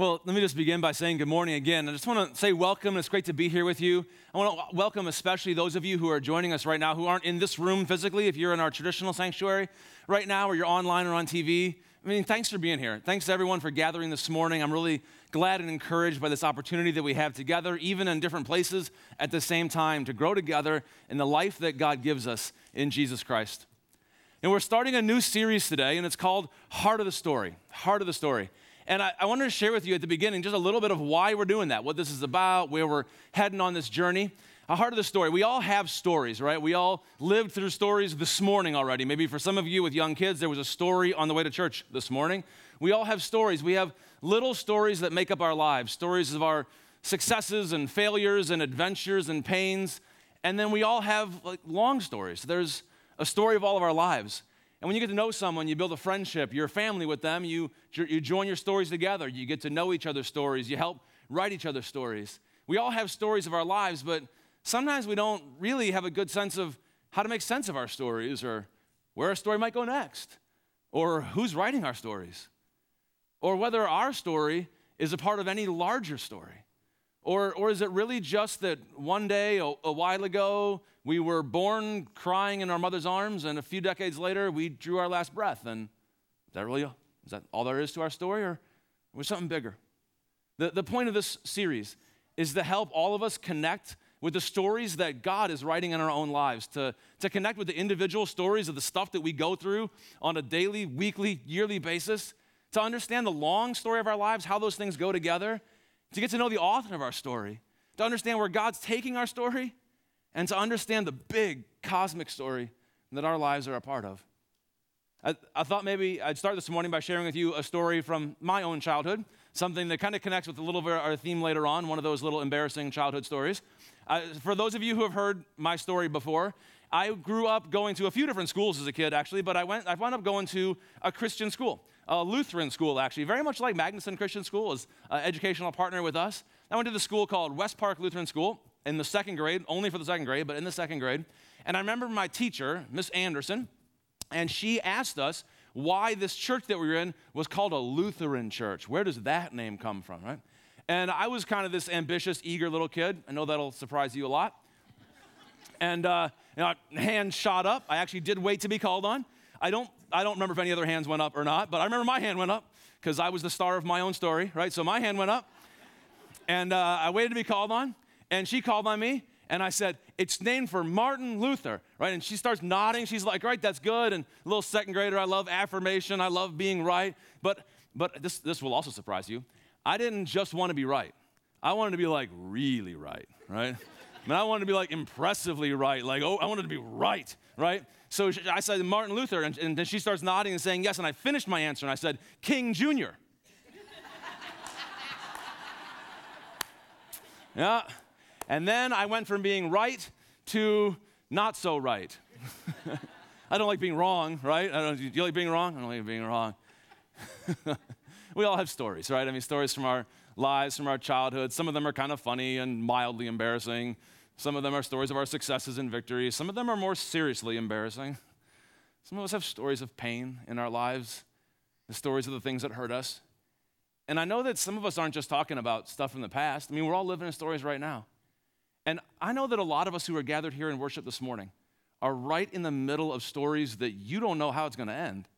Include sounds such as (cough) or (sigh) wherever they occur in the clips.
Well, let me just begin by saying good morning again. I just want to say welcome. It's great to be here with you. I want to welcome especially those of you who are joining us right now who aren't in this room physically, if you're in our traditional sanctuary right now or you're online or on TV. I mean, thanks for being here. Thanks to everyone for gathering this morning. I'm really glad and encouraged by this opportunity that we have together, even in different places at the same time, to grow together in the life that God gives us in Jesus Christ. And we're starting a new series today, and it's called Heart of the Story. Heart of the Story. And I, I, wanted to share with you at the beginning just a little bit of why we're doing that, what this is about, where we're heading on this journey. A heart of the story. We all have stories, right? We all lived through stories this morning already. Maybe for some of you with young kids, there was a story on the way to church this morning. We all have stories. We have little stories that make up our lives, stories of our successes and failures and adventures and pains. And then we all have like long stories. There's a story of all of our lives. And when you get to know someone, you build a friendship, you're a family with them, you, you join your stories together, you get to know each other's stories, you help write each other's stories. We all have stories of our lives, but sometimes we don't really have a good sense of how to make sense of our stories or where our story might go next or who's writing our stories or whether our story is a part of any larger story. Or, or is it really just that one day, a, a, while ago, we were born crying in our mother's arms, and a few decades later, we drew our last breath? And is that really is that all there is to our story, or was something bigger? The, the point of this series is to help all of us connect with the stories that God is writing in our own lives, to, to connect with the individual stories of the stuff that we go through on a daily, weekly, yearly basis, to understand the long story of our lives, how those things go together, to get to know the author of our story, to understand where God's taking our story, and to understand the big cosmic story that our lives are a part of. I, I, thought maybe I'd start this morning by sharing with you a story from my own childhood, something that kind of connects with a little bit our theme later on, one of those little embarrassing childhood stories. Uh, for those of you who have heard my story before, I grew up going to a few different schools as a kid, actually, but I, went, I wound up going to a Christian school a Lutheran school, actually, very much like Magnuson Christian School, is an educational partner with us. I went to the school called West Park Lutheran School in the second grade, only for the second grade, but in the second grade. And I remember my teacher, Miss Anderson, and she asked us why this church that we were in was called a Lutheran church. Where does that name come from, right? And I was kind of this ambitious, eager little kid. I know that'll surprise you a lot. And uh, you know, hand shot up. I actually did wait to be called on. I don't, I don't remember if any other hands went up or not, but I remember my hand went up because I was the star of my own story, right? So my hand went up. And uh, I waited to be called on, and she called on me, and I said, It's named for Martin Luther, right? And she starts nodding. She's like, Right, that's good. And little second grader, I love affirmation, I love being right. But, but this, this will also surprise you. I didn't just want to be right, I wanted to be like really right, right? I mean, I wanted to be like impressively right, like, oh, I wanted to be right, right? So I said, Martin Luther, and, and then she starts nodding and saying yes, and I finished my answer, and I said, King Jr. (laughs) yeah. And then I went from being right to not so right. (laughs) I don't like being wrong, right? I don't, do you like being wrong? I don't like being wrong. (laughs) we all have stories, right? I mean, stories from our lives, from our childhood. Some of them are kind of funny and mildly embarrassing. Some of them are stories of our successes and victories. Some of them are more seriously embarrassing. Some of us have stories of pain in our lives, the stories of the things that hurt us. And I know that some of us aren't just talking about stuff from the past. I mean, we're all living in stories right now. And I know that a lot of us who are gathered here in worship this morning are right in the middle of stories that you don't know how it's going to end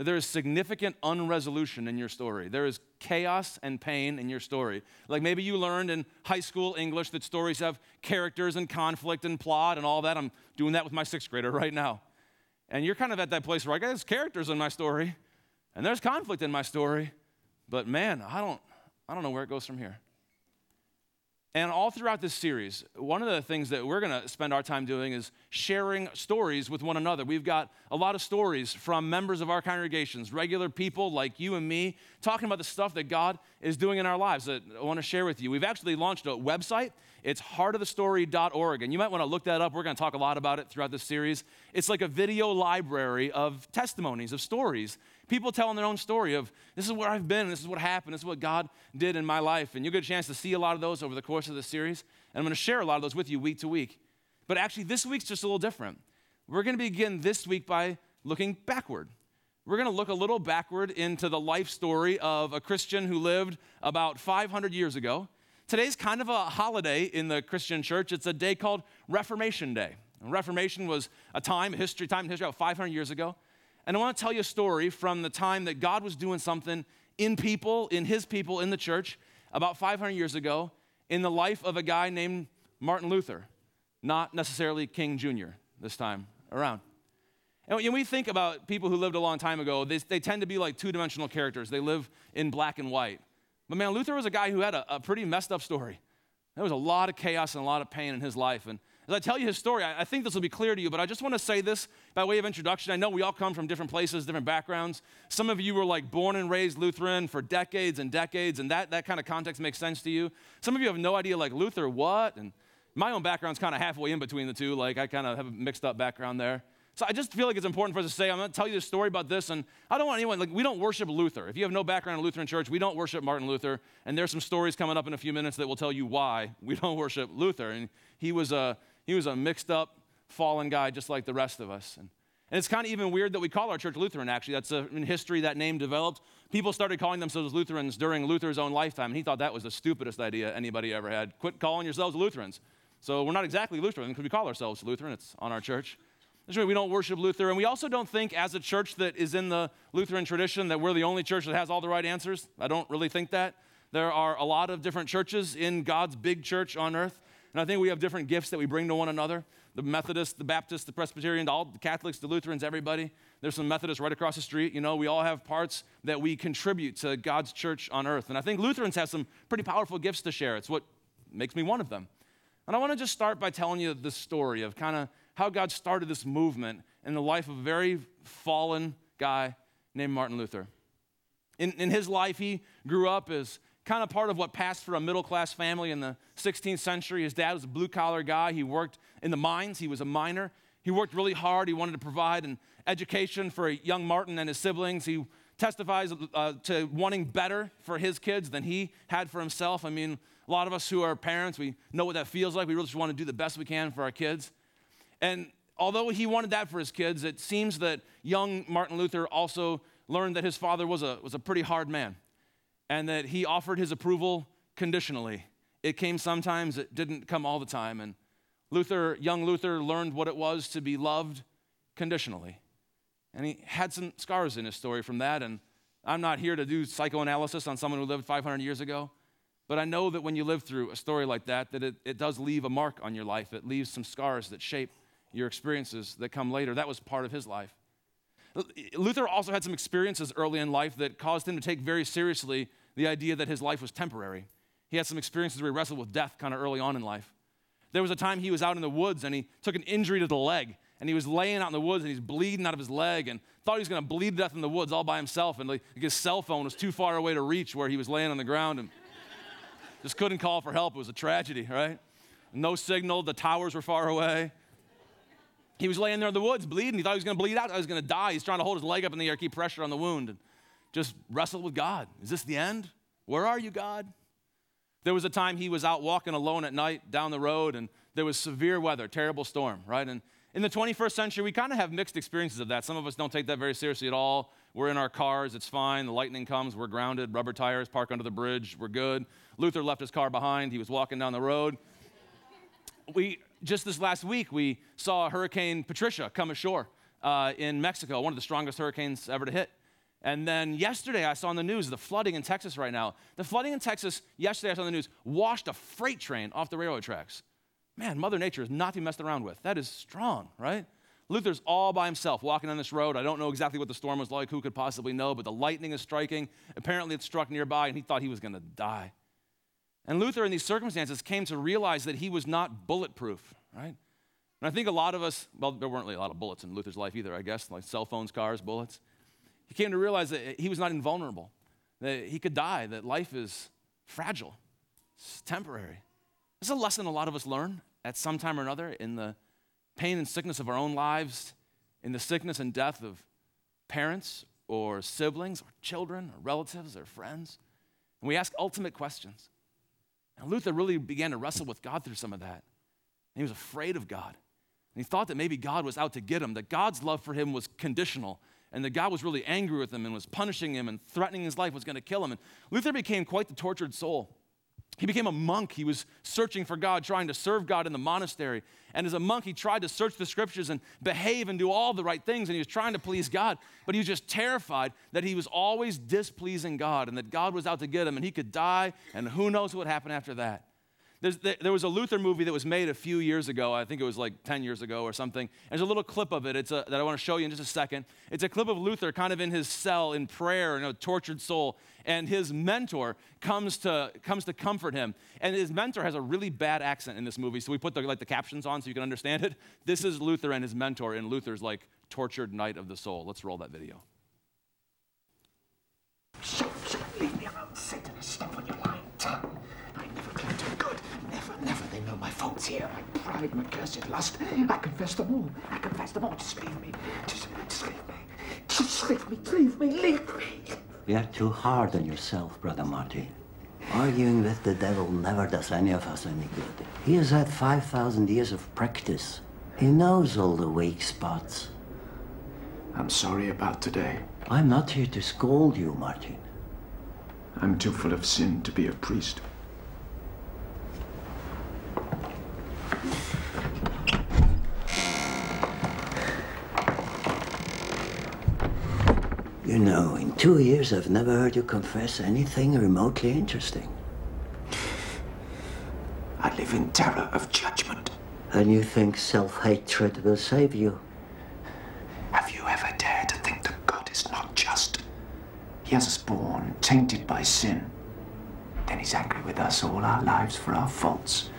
that there is significant unresolution in your story. There is chaos and pain in your story. Like maybe you learned in high school English that stories have characters and conflict and plot and all that. I'm doing that with my sixth grader right now. And you're kind of at that place where I there's characters in my story and there's conflict in my story, but man, I don't, I don't know where it goes from here. And all throughout this series, one of the things that we're going to spend our time doing is sharing stories with one another. We've got a lot of stories from members of our congregations, regular people like you and me, talking about the stuff that God is doing in our lives that I want to share with you. We've actually launched a website. It's heartofthestory.org. And you might want to look that up. We're going to talk a lot about it throughout this series. It's like a video library of testimonies, of stories people telling their own story of this is where I've been, this is what happened, this is what God did in my life. And you'll get a chance to see a lot of those over the course of the series. And I'm going to share a lot of those with you week to week. But actually, this week's just a little different. We're going to begin this week by looking backward. we're going to look a little backward into the life story of a Christian who lived about 500 years ago. Today's kind of a holiday in the Christian church. It's a day called Reformation Day. Reformation was a time, a history, time in history about 500 years ago. And I want to tell you a story from the time that God was doing something in people, in his people, in the church, about 500 years ago, in the life of a guy named Martin Luther, not necessarily King Jr. this time around. And when we think about people who lived a long time ago, they, they tend to be like two dimensional characters. They live in black and white. But man, Luther was a guy who had a, a pretty messed up story. There was a lot of chaos and a lot of pain in his life. And as I tell you his story, I, I think this will be clear to you, but I just want to say this by way of introduction. I know we all come from different places, different backgrounds. Some of you were like born and raised Lutheran for decades and decades, and that, that kind of context makes sense to you. Some of you have no idea, like, Luther, what? And my own background's kind of halfway in between the two. Like, I kind of have a mixed up background there. So I just feel like it's important for us to say, I'm going to tell you the story about this, and I don't want anyone, like, we don't worship Luther. If you have no background in Lutheran church, we don't worship Martin Luther, and there's some stories coming up in a few minutes that will tell you why we (laughs) don't worship Luther. And he was a, he was a mixed up, fallen guy just like the rest of us. And, and it's kind of even weird that we call our church Lutheran, actually. That's a, in history that name developed. People started calling themselves Lutherans during Luther's own lifetime, and he thought that was the stupidest idea anybody ever had. Quit calling yourselves Lutherans. So we're not exactly Lutheran because we call ourselves Lutheran. It's on our church. We don't worship Luther, and we also don't think, as a church that is in the Lutheran tradition, that we're the only church that has all the right answers. I don't really think that. There are a lot of different churches in God's big church on earth, and I think we have different gifts that we bring to one another the Methodists, the Baptists, the Presbyterians, all the Catholics, the Lutherans, everybody. There's some Methodists right across the street. You know, we all have parts that we contribute to God's church on earth. And I think Lutherans have some pretty powerful gifts to share. It's what makes me one of them. And I want to just start by telling you the story of kind of how God started this movement in the life of a very fallen guy named Martin Luther. In, in his life, he grew up as kind of part of what passed for a middle class family in the 16th century. His dad was a blue collar guy. He worked in the mines, he was a miner. He worked really hard. He wanted to provide an education for young Martin and his siblings. He testifies uh, to wanting better for his kids than he had for himself. I mean, a lot of us who are parents, we know what that feels like. We really just want to do the best we can for our kids. And although he wanted that for his kids, it seems that young Martin Luther also learned that his father was a, was a pretty hard man and that he offered his approval conditionally. It came sometimes, it didn't come all the time. And Luther, young Luther, learned what it was to be loved conditionally. And he had some scars in his story from that. And I'm not here to do psychoanalysis on someone who lived 500 years ago. But I know that when you live through a story like that, that it, it does leave a mark on your life. It leaves some scars that shape your experiences that come later. That was part of his life. Luther also had some experiences early in life that caused him to take very seriously the idea that his life was temporary. He had some experiences where he wrestled with death kind of early on in life. There was a time he was out in the woods and he took an injury to the leg and he was laying out in the woods and he's bleeding out of his leg and thought he was going to bleed to death in the woods all by himself and like, his cell phone was too far away to reach where he was laying on the ground and (laughs) just couldn't call for help. It was a tragedy, right? No signal, the towers were far away. He was laying there in the woods bleeding. He thought he was going to bleed out. I was going to die. He's trying to hold his leg up in the air, keep pressure on the wound, and just wrestle with God. Is this the end? Where are you, God? There was a time he was out walking alone at night down the road, and there was severe weather, terrible storm, right? And in the 21st century, we kind of have mixed experiences of that. Some of us don't take that very seriously at all. We're in our cars, it's fine. The lightning comes, we're grounded, rubber tires, park under the bridge, we're good. Luther left his car behind, he was walking down the road. We just this last week, we saw Hurricane Patricia come ashore uh, in Mexico, one of the strongest hurricanes ever to hit. And then yesterday, I saw on the news the flooding in Texas right now. The flooding in Texas, yesterday, I saw on the news, washed a freight train off the railroad tracks. Man, Mother Nature is not to be messed around with. That is strong, right? Luther's all by himself walking on this road. I don't know exactly what the storm was like. Who could possibly know? But the lightning is striking. Apparently, it struck nearby, and he thought he was going to die. And Luther, in these circumstances, came to realize that he was not bulletproof, right? And I think a lot of us, well, there weren't really a lot of bullets in Luther's life either, I guess, like cell phones, cars, bullets. He came to realize that he was not invulnerable, that he could die, that life is fragile, it's temporary. Is a lesson a lot of us learn at some time or another in the pain and sickness of our own lives, in the sickness and death of parents or siblings or children or relatives or friends. And we ask ultimate questions. And Luther really began to wrestle with God through some of that. And he was afraid of God. And he thought that maybe God was out to get him, that God's love for him was conditional. And that God was really angry with him and was punishing him and threatening his life, was going to kill him. And Luther became quite the tortured soul. He became a monk. He was searching for God, trying to serve God in the monastery. And as a monk, he tried to search the scriptures and behave and do all the right things. And he was trying to please God. But he was just terrified that he was always displeasing God and that God was out to get him and he could die. And who knows what happened after that. There's, there was a Luther movie that was made a few years ago. I think it was like 10 years ago or something. There's a little clip of it it's a, that I want to show you in just a second. It's a clip of Luther kind of in his cell in prayer, in a tortured soul. And his mentor comes to, comes to comfort him. And his mentor has a really bad accent in this movie. So we put the, like, the captions on so you can understand it. This is Luther and his mentor in Luther's like tortured night of the soul. Let's roll that video. Know my faults here. My pride, my cursed lust. I confess them all. I confess them all. Just leave me. Just, just leave me. Just leave me. Leave me. Leave me. You're too hard on yourself, Brother Marty. Arguing with the devil never does any of us any good. He has had 5,000 years of practice. He knows all the weak spots. I'm sorry about today. I'm not here to scold you, Martin. I'm too full of sin to be a priest. Know, in two years I've never heard you confess anything remotely interesting. I live in terror of judgment. And you think self-hatred will save you? Have you ever dared to think that God is not just? He has us born, tainted by sin. Then he's angry with us all our lives for our faults.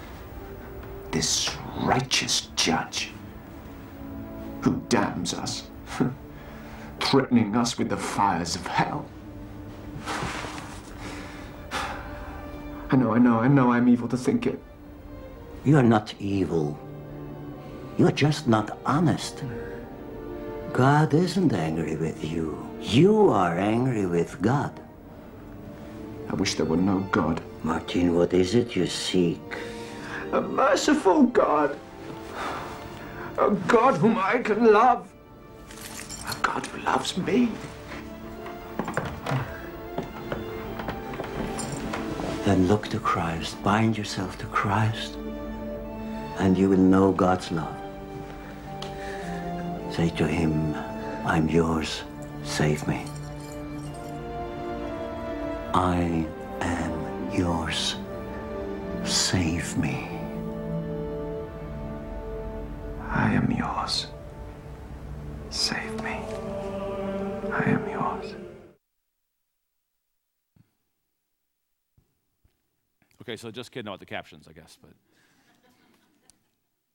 This righteous judge who damns us, (laughs) threatening us with the fires of hell. I know, I know, I know I'm evil to think it. You're not evil. You're just not honest. God isn't angry with you. You are angry with God. I wish there were no God. Martin, what is it you seek? A merciful God. A God whom I can love. A God who loves me. Then look to Christ. Bind yourself to Christ. And you will know God's love. Say to him, I'm yours. Save me. I am yours. Save me. Okay, so just kidding about the captions, I guess, but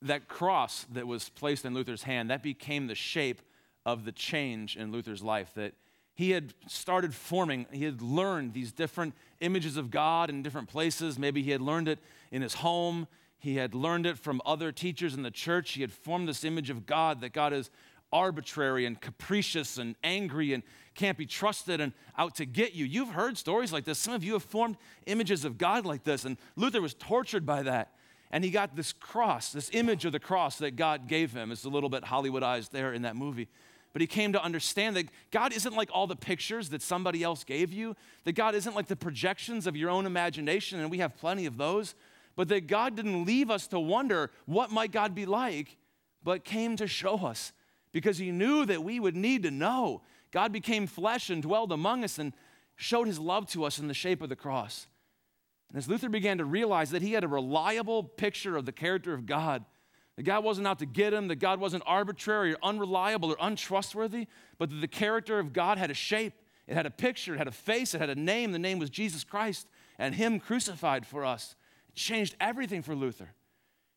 that cross that was placed in Luther's hand, that became the shape of the change in Luther's life that he had started forming, he had learned these different images of God in different places. Maybe he had learned it in his home, he had learned it from other teachers in the church. He had formed this image of God that God is arbitrary and capricious and angry and can't be trusted and out to get you. You've heard stories like this. Some of you have formed images of God like this, and Luther was tortured by that. And he got this cross, this image of the cross that God gave him. It's a little bit Hollywoodized there in that movie. But he came to understand that God isn't like all the pictures that somebody else gave you, that God isn't like the projections of your own imagination, and we have plenty of those, but that God didn't leave us to wonder what might God be like, but came to show us because he knew that we would need to know. God became flesh and dwelled among us and showed his love to us in the shape of the cross. And as Luther began to realize that he had a reliable picture of the character of God, that God wasn't out to get him, that God wasn't arbitrary or unreliable or untrustworthy, but that the character of God had a shape, it had a picture, it had a face, it had a name. The name was Jesus Christ and Him crucified for us. It changed everything for Luther.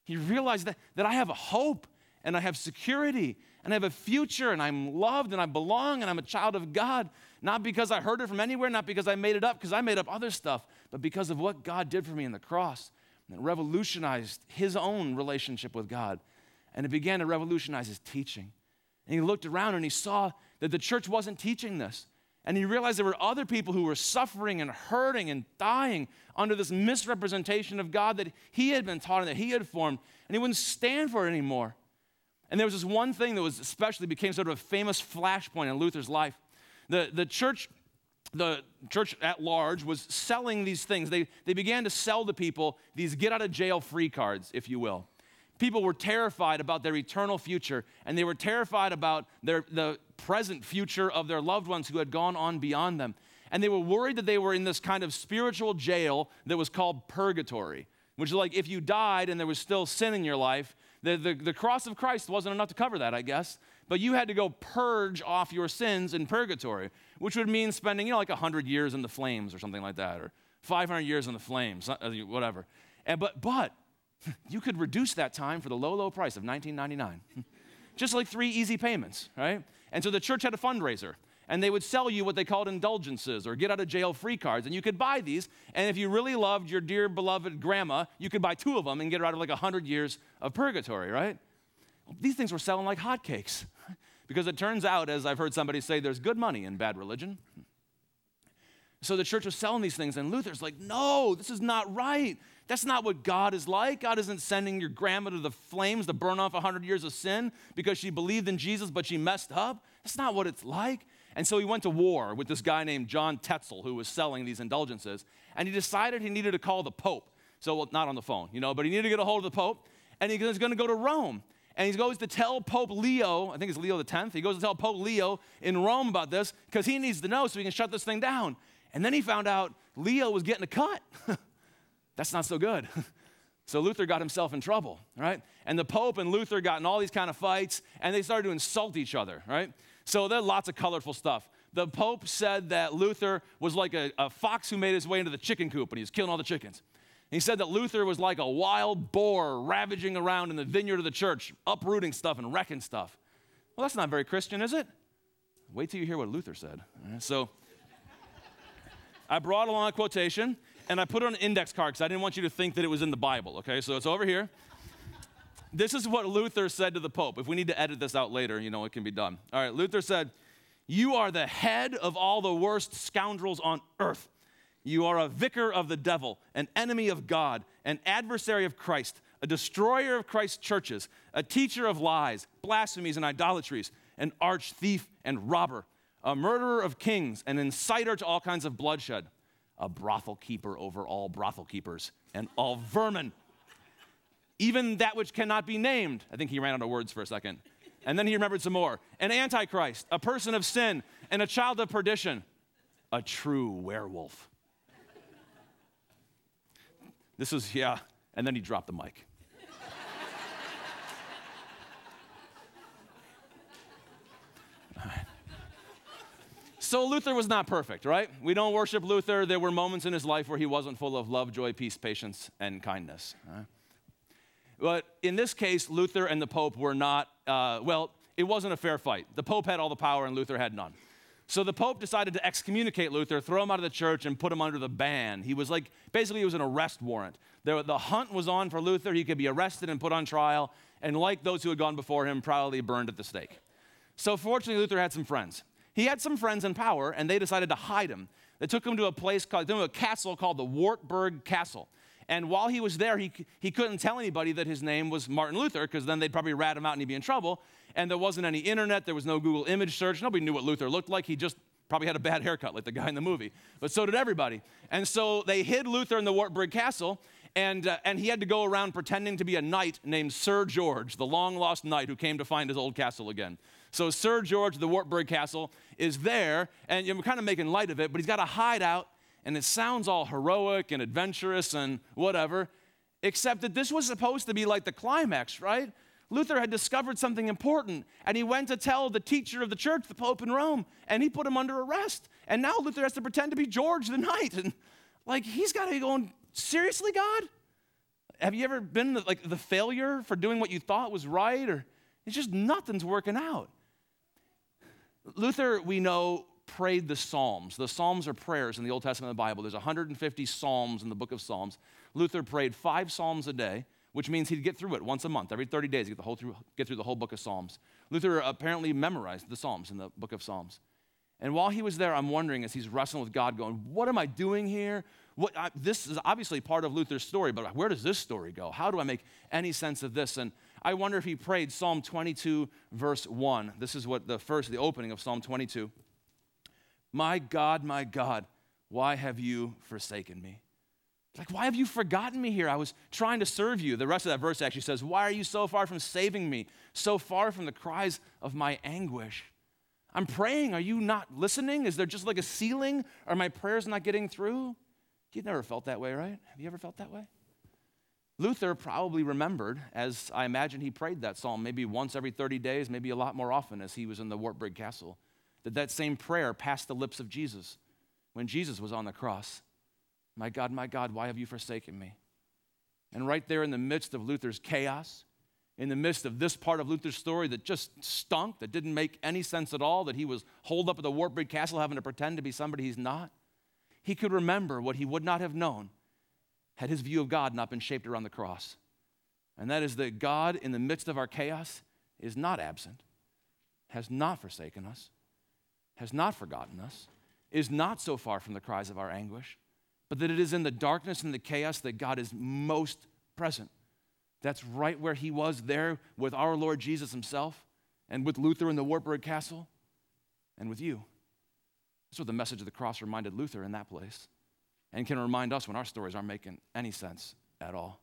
He realized that, that I have a hope and I have security and I have a future and I'm loved and I belong and I'm a child of God, not because I heard it from anywhere, not because I made it up, because I made up other stuff, but because of what God did for me in the cross. And it revolutionized his own relationship with God. And it began to revolutionize his teaching. And he looked around and he saw that the church wasn't teaching this. And he realized there were other people who were suffering and hurting and dying under this misrepresentation of God that he had been taught and that he had formed. And he wouldn't stand for it anymore. And there was this one thing that was especially became sort of a famous flashpoint in Luther's life. The, the church the church at large was selling these things. They, they began to sell to people these get out of jail free cards, if you will. People were terrified about their eternal future, and they were terrified about their, the present future of their loved ones who had gone on beyond them. And they were worried that they were in this kind of spiritual jail that was called purgatory, which is like if you died and there was still sin in your life, the, the, the cross of Christ wasn't enough to cover that, I guess but you had to go purge off your sins in purgatory, which would mean spending, you know, like 100 years in the flames or something like that, or 500 years in the flames, uh, whatever. And, but, but (laughs) you could reduce that time for the low, low price of 1999. (laughs) Just like three easy payments, right? And so the church had a fundraiser and they would sell you what they called indulgences or get out of jail free cards. And you could buy these. And if you really loved your dear beloved grandma, you could buy two of them and get her out of like 100 years of purgatory, right? These things were selling like hotcakes. (laughs) Because it turns out, as I've heard somebody say, there's good money in bad religion. So the church was selling these things, and Luther's like, no, this is not right. That's not what God is like. God isn't sending your grandma to the flames to burn off 100 years of sin because she believed in Jesus, but she messed up. That's not what it's like. And so he went to war with this guy named John Tetzel, who was selling these indulgences, and he decided he needed to call the Pope. So, well, not on the phone, you know, but he needed to get a hold of the Pope, and he was going to go to Rome and he goes to tell Pope Leo, I think it's Leo 10th, he goes to tell Pope Leo in Rome about this because he needs to know so he can shut this thing down. And then he found out Leo was getting a cut. (laughs) That's not so good. (laughs) so Luther got himself in trouble, right? And the Pope and Luther got in all these kind of fights and they started to insult each other, right? So there's lots of colorful stuff. The Pope said that Luther was like a, a fox who made his way into the chicken coop and he was killing all the chickens. He said that Luther was like a wild boar ravaging around in the vineyard of the church, uprooting stuff and wrecking stuff. Well, that's not very Christian, is it? Wait till you hear what Luther said. So I brought along a quotation and I put it on an index card because I didn't want you to think that it was in the Bible, okay? So it's over here. This is what Luther said to the Pope. If we need to edit this out later, you know, it can be done. All right, Luther said, You are the head of all the worst scoundrels on earth. You are a vicar of the devil, an enemy of God, an adversary of Christ, a destroyer of Christ's churches, a teacher of lies, blasphemies, and idolatries, an arch thief and robber, a murderer of kings, an inciter to all kinds of bloodshed, a brothel keeper over all brothel keepers, and all vermin. Even that which cannot be named. I think he ran out of words for a second. And then he remembered some more. An antichrist, a person of sin, and a child of perdition, a true werewolf. This is, yeah. And then he dropped the mic. So Luther was not perfect, right? We don't worship Luther. There were moments in his life where he wasn't full of love, joy, peace, patience, and kindness. Right? But in this case, Luther and the Pope were not, uh, well, it wasn't a fair fight. The Pope had all the power and Luther had none. So the Pope decided to excommunicate Luther, throw him out of the church, and put him under the ban. He was like, basically, it was an arrest warrant. There, the hunt was on for Luther. He could be arrested and put on trial, and like those who had gone before him, probably burned at the stake. So fortunately, Luther had some friends. He had some friends in power, and they decided to hide him. They took him to a place called, to a castle called the Wartburg Castle. And while he was there, he, he couldn't tell anybody that his name was Martin Luther, because then they'd probably rat him out and he'd be in trouble. And there wasn't any internet, there was no Google image search. Nobody knew what Luther looked like. He just probably had a bad haircut like the guy in the movie. But so did everybody. And so they hid Luther in the Wartburg Castle. And, uh, and he had to go around pretending to be a knight named Sir George, the long lost knight who came to find his old castle again. So, Sir George, the Wartburg Castle, is there, and you know, we're kind of making light of it, but he's got a hideout and it sounds all heroic and adventurous and whatever, except that this was supposed to be like the climax, right? Luther had discovered something important, and he went to tell the teacher of the church, the Pope in Rome, and he put him under arrest. And now Luther has to pretend to be George the Knight. (laughs) And like, he's got to be going, seriously, God? Have you ever been the, like the failure for doing what you thought was right? Or it's just nothing's working out. Luther, we know, prayed the Psalms. The Psalms are prayers in the Old Testament of the Bible. There's 150 Psalms in the book of Psalms. Luther prayed five Psalms a day, which means he'd get through it once a month. Every 30 days, he'd get, the whole through, get through the whole book of Psalms. Luther apparently memorized the Psalms in the book of Psalms. And while he was there, I'm wondering as he's wrestling with God, going, What am I doing here? what, I, this is obviously part of Luther's story, but where does this story go? How do I make any sense of this? And I wonder if he prayed Psalm 22, verse 1. This is what the first, the opening of Psalm 22. My God, my God, why have you forsaken me? Like, why have you forgotten me here? I was trying to serve you. The rest of that verse actually says, Why are you so far from saving me, so far from the cries of my anguish? I'm praying. Are you not listening? Is there just like a ceiling? Are my prayers not getting through? You've never felt that way, right? Have you ever felt that way? Luther probably remembered, as I imagine he prayed that psalm maybe once every 30 days, maybe a lot more often as he was in the Wartburg Castle, that that same prayer passed the lips of Jesus when Jesus was on the cross. My God, my God, why have you forsaken me? And right there in the midst of Luther's chaos, in the midst of this part of Luther's story that just stunk, that didn't make any sense at all, that he was holed up at the Wartburg Castle having to pretend to be somebody he's not, he could remember what he would not have known had his view of God not been shaped around the cross. And that is that God, in the midst of our chaos, is not absent, has not forsaken us, has not forgotten us, is not so far from the cries of our anguish but that it is in the darkness and the chaos that God is most present. That's right where he was there with our Lord Jesus himself and with Luther in the Wartburg Castle and with you. That's what the message of the cross reminded Luther in that place and can remind us when our stories aren't making any sense at all.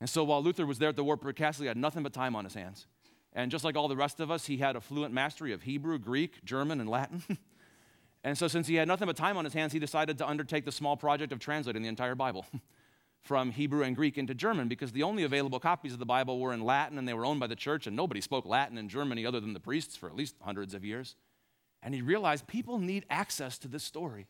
And so while Luther was there at the Wartburg Castle, he had nothing but time on his hands. And just like all the rest of us, he had a fluent mastery of Hebrew, Greek, German, and Latin. (laughs) And so, since he had nothing but time on his hands, he decided to undertake the small project of translating the entire Bible (laughs) from Hebrew and Greek into German because the only available copies of the Bible were in Latin and they were owned by the church, and nobody spoke Latin in Germany other than the priests for at least hundreds of years. And he realized people need access to this story.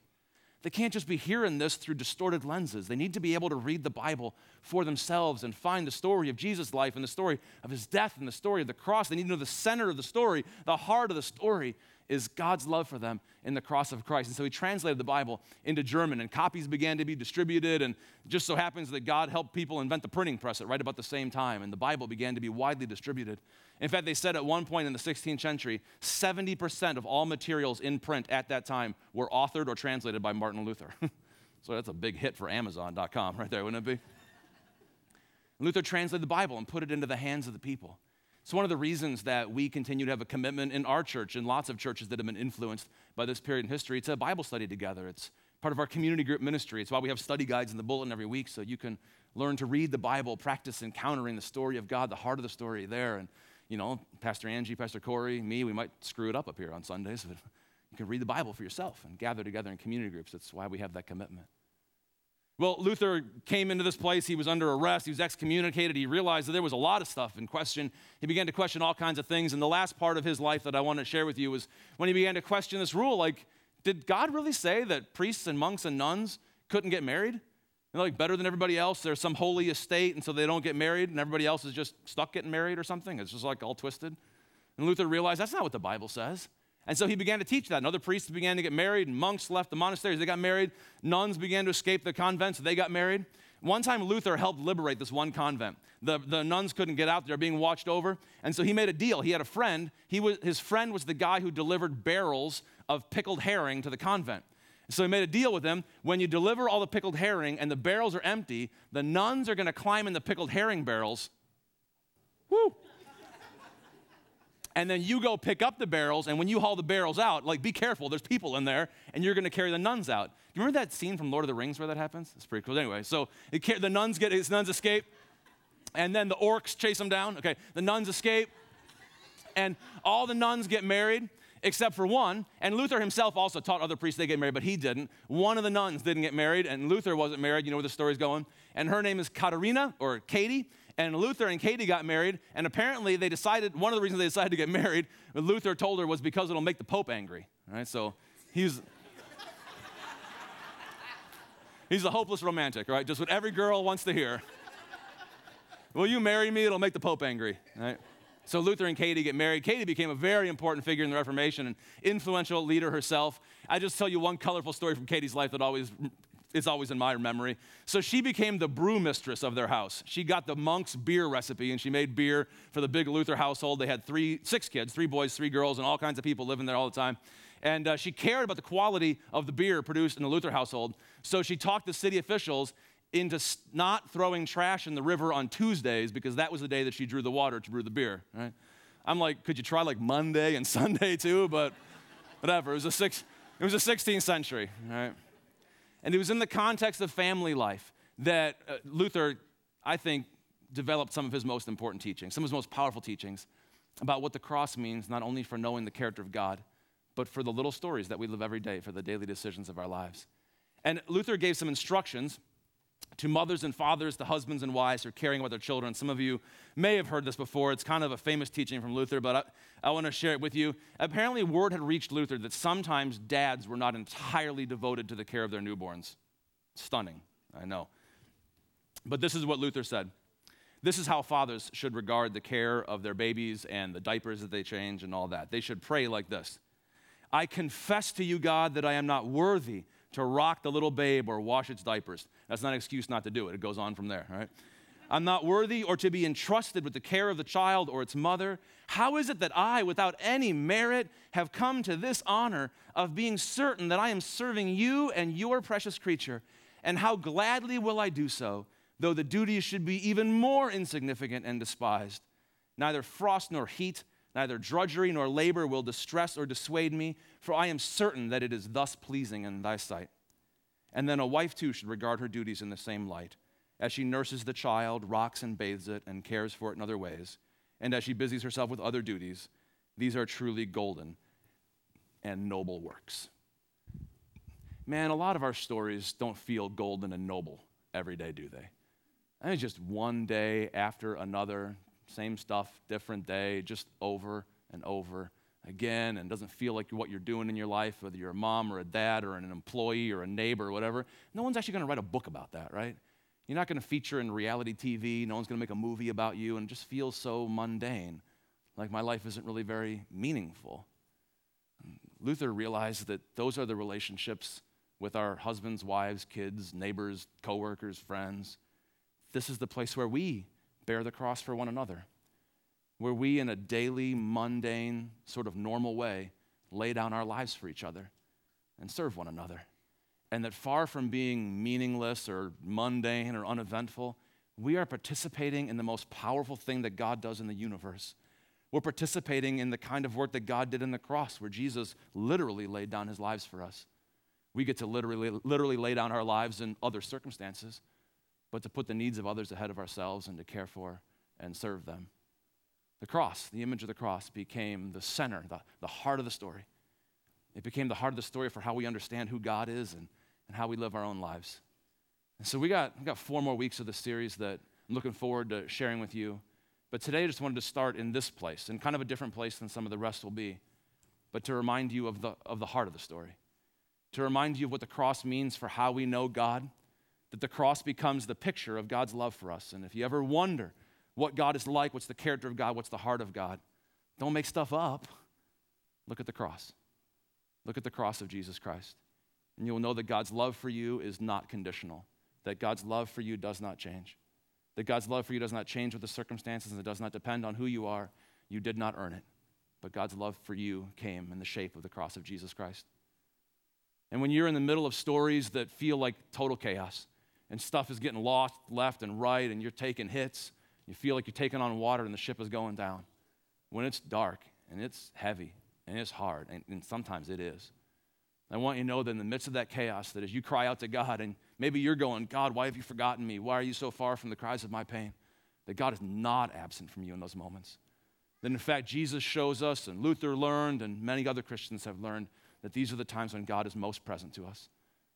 They can't just be hearing this through distorted lenses. They need to be able to read the Bible for themselves and find the story of Jesus' life and the story of his death and the story of the cross. They need to know the center of the story, the heart of the story is God's love for them in the cross of Christ. And so he translated the Bible into German, and copies began to be distributed. And just so happens that God helped people invent the printing press at right about the same time, and the Bible began to be widely distributed. In fact, they said at one point in the 16th century, 70% of all materials in print at that time were authored or translated by Martin Luther. (laughs) so that's a big hit for Amazon.com right there, wouldn't it be? Luther translated the Bible and put it into the hands of the people. It's one of the reasons that we continue to have a commitment in our church and lots of churches that have been influenced by this period in history. A Bible study together. It's part of our community group ministry. It's why we have study guides in the bulletin every week so you can learn to read the Bible, practice encountering the story of God, the heart of the story there. And, you know, Pastor Angie, Pastor Corey, me, we might screw it up up here on Sundays, but (laughs) you can read the Bible for yourself and gather together in community groups. That's why we have that commitment. Well, Luther came into this place. He was under arrest. He was excommunicated. He realized that there was a lot of stuff in question. He began to question all kinds of things. And the last part of his life that I want to share with you was when he began to question this rule like, did God really say that priests and monks and nuns couldn't get married? They're like better than everybody else. They're some holy estate, and so they don't get married, and everybody else is just stuck getting married or something. It's just like all twisted. And Luther realized that's not what the Bible says. And so he began to teach that. And other priests began to get married, and monks left the monasteries, they got married. Nuns began to escape the convents, they got married. One time, Luther helped liberate this one convent. The, the nuns couldn't get out, they're being watched over. And so he made a deal. He had a friend. He was, his friend was the guy who delivered barrels of pickled herring to the convent. So he made a deal with him. When you deliver all the pickled herring and the barrels are empty, the nuns are going to climb in the pickled herring barrels. Woo! And then you go pick up the barrels, and when you haul the barrels out, like be careful, there's people in there, and you're gonna carry the nuns out. Do you remember that scene from Lord of the Rings where that happens? It's pretty cool. Anyway, so the nuns get his nuns escape, and then the orcs chase them down. Okay, the nuns escape, and all the nuns get married except for one. And Luther himself also taught other priests they get married, but he didn't. One of the nuns didn't get married, and Luther wasn't married. You know where the story's going. And her name is Katerina or Katie and Luther and Katie got married, and apparently they decided, one of the reasons they decided to get married, Luther told her was because it'll make the Pope angry. Right? So he's he's a hopeless romantic, right? Just what every girl wants to hear. Will you marry me? It'll make the Pope angry. Right? So Luther and Katie get married. Katie became a very important figure in the Reformation, and influential leader herself. I just tell you one colorful story from Katie's life that always it's always in my memory. So she became the brew mistress of their house. She got the monk's beer recipe and she made beer for the big Luther household. They had three, six kids, three boys, three girls, and all kinds of people living there all the time. And uh, she cared about the quality of the beer produced in the Luther household. So she talked the city officials into not throwing trash in the river on Tuesdays because that was the day that she drew the water to brew the beer, right? I'm like, could you try like Monday and (laughs) Sunday too? But whatever. It was a six, it was a 16th century, right? And it was in the context of family life that uh, Luther, I think, developed some of his most important teachings, some of his most powerful teachings about what the cross means, not only for knowing the character of God, but for the little stories that we live every day, for the daily decisions of our lives. And Luther gave some instructions to mothers and fathers, to husbands and wives who are caring about their children. Some of you may have heard this before. It's kind of a famous teaching from Luther, but I, I want to share it with you. Apparently, word had reached Luther that sometimes dads were not entirely devoted to the care of their newborns. Stunning, I know. But this is what Luther said. This is how fathers should regard the care of their babies and the diapers that they change and all that. They should pray like this I confess to you, God, that I am not worthy to rock the little babe or wash its diapers. That's not an excuse not to do it. It goes on from there, right? I'm not worthy or to be entrusted with the care of the child or its mother. How is it that I, without any merit, have come to this honor of being certain that I am serving you and your precious creature? And how gladly will I do so, though the duty should be even more insignificant and despised? Neither frost nor heat, neither drudgery nor labor will distress or dissuade me, for I am certain that it is thus pleasing in thy sight. And then a wife too should regard her duties in the same light, as she nurses the child, rocks and bathes it, and cares for it in other ways, and as she busies herself with other duties. These are truly golden and noble works. Man, a lot of our stories don't feel golden and noble every day, do they? And it's just one day after another, same stuff, different day, just over and over again, and doesn't feel like what you're doing in your life, whether you're a mom or a dad or an employee or a neighbor or whatever. No one's actually going to write a book about that, right? You're not going to feature in reality TV. No one's going to make a movie about you, and it just feels so mundane, like my life isn't really very meaningful. Luther realized that those are the relationships with our husbands, wives, kids, neighbors, coworkers, friends. This is the place where we bear the cross for one another, where we, in a daily, mundane, sort of normal way, lay down our lives for each other and serve one another. And that far from being meaningless or mundane or uneventful, we are participating in the most powerful thing that God does in the universe. We're participating in the kind of work that God did in the cross, where Jesus literally laid down his lives for us. We get to literally, literally lay down our lives in other circumstances but to put the needs of others ahead of ourselves and to care for and serve them. The cross, the image of the cross, became the center, the, the heart of the story. It became the heart of the story for how we understand who God is and, and how we live our own lives. And so we got, we got four more weeks of the series that I'm looking forward to sharing with you. But today I just wanted to start in this place, in kind of a different place than some of the rest will be, but to remind you of the, of the heart of the story, to remind you of what the cross means for how we know God that the cross becomes the picture of God's love for us. And if you ever wonder what God is like, what's the character of God, what's the heart of God, don't make stuff up. Look at the cross. Look at the cross of Jesus Christ. And you'll know that God's love for you is not conditional, that God's love for you does not change, that God's love for you does not change with the circumstances and it does not depend on who you are. You did not earn it, but God's love for you came in the shape of the cross of Jesus Christ. And when you're in the middle of stories that feel like total chaos, and stuff is getting lost left and right, and you're taking hits. You feel like you're taking on water and the ship is going down. When it's dark and it's heavy and it's hard, and, and sometimes it is. I want you to know that in the midst of that chaos, that as you cry out to God, and maybe you're going, God, why have you forgotten me? Why are you so far from the cries of my pain? That God is not absent from you in those moments. That in fact, Jesus shows us, and Luther learned, and many other Christians have learned, that these are the times when God is most present to us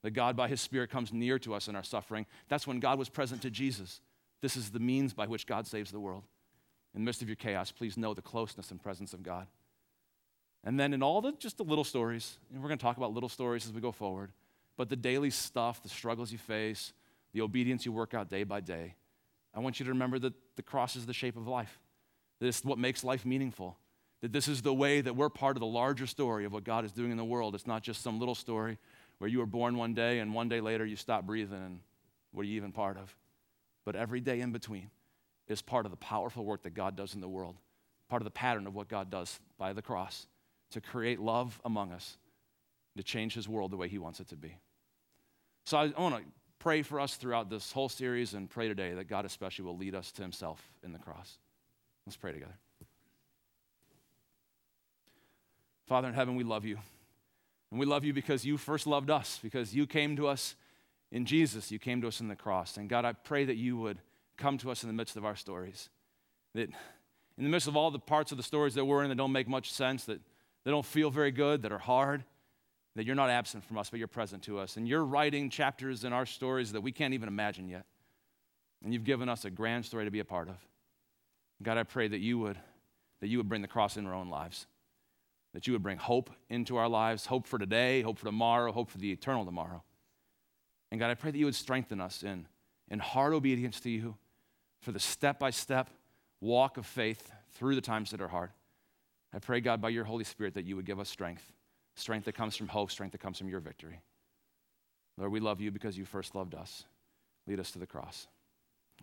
that God, by His Spirit, comes near to us in our suffering. That's when God was present to Jesus. This is the means by which God saves the world. In the midst of your chaos, please know the closeness and presence of God. And then in all the just the little stories, and we're going to talk about little stories as we go forward, but the daily stuff, the struggles you face, the obedience you work out day by day, I want you to remember that the cross is the shape of life. This is what makes life meaningful. That this is the way that we're part of the larger story of what God is doing in the world. It's not just some little story where you were born one day and one day later you stop breathing and what are you even part of? But every day in between is part of the powerful work that God does in the world, part of the pattern of what God does by the cross to create love among us, to change his world the way he wants it to be. So I, I want to pray for us throughout this whole series and pray today that God especially will lead us to himself in the cross. Let's pray together. Father in heaven, we love you. And we love you because you first loved us, because you came to us in Jesus. You came to us in the cross. And God, I pray that you would come to us in the midst of our stories. That in the midst of all the parts of the stories that we're in that don't make much sense, that they don't feel very good, that are hard, that you're not absent from us, but you're present to us. And you're writing chapters in our stories that we can't even imagine yet. And you've given us a grand story to be a part of. God, I pray that you would, that you would bring the cross in our own lives that you would bring hope into our lives hope for today, hope for tomorrow, hope for the eternal tomorrow. And God, I pray that you would strengthen us in, in hard obedience to you for the step by step walk of faith through the times that are hard. I pray, God, by your Holy Spirit, that you would give us strength strength that comes from hope, strength that comes from your victory. Lord, we love you because you first loved us. Lead us to the cross.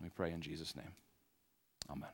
We pray in Jesus' name. Amen.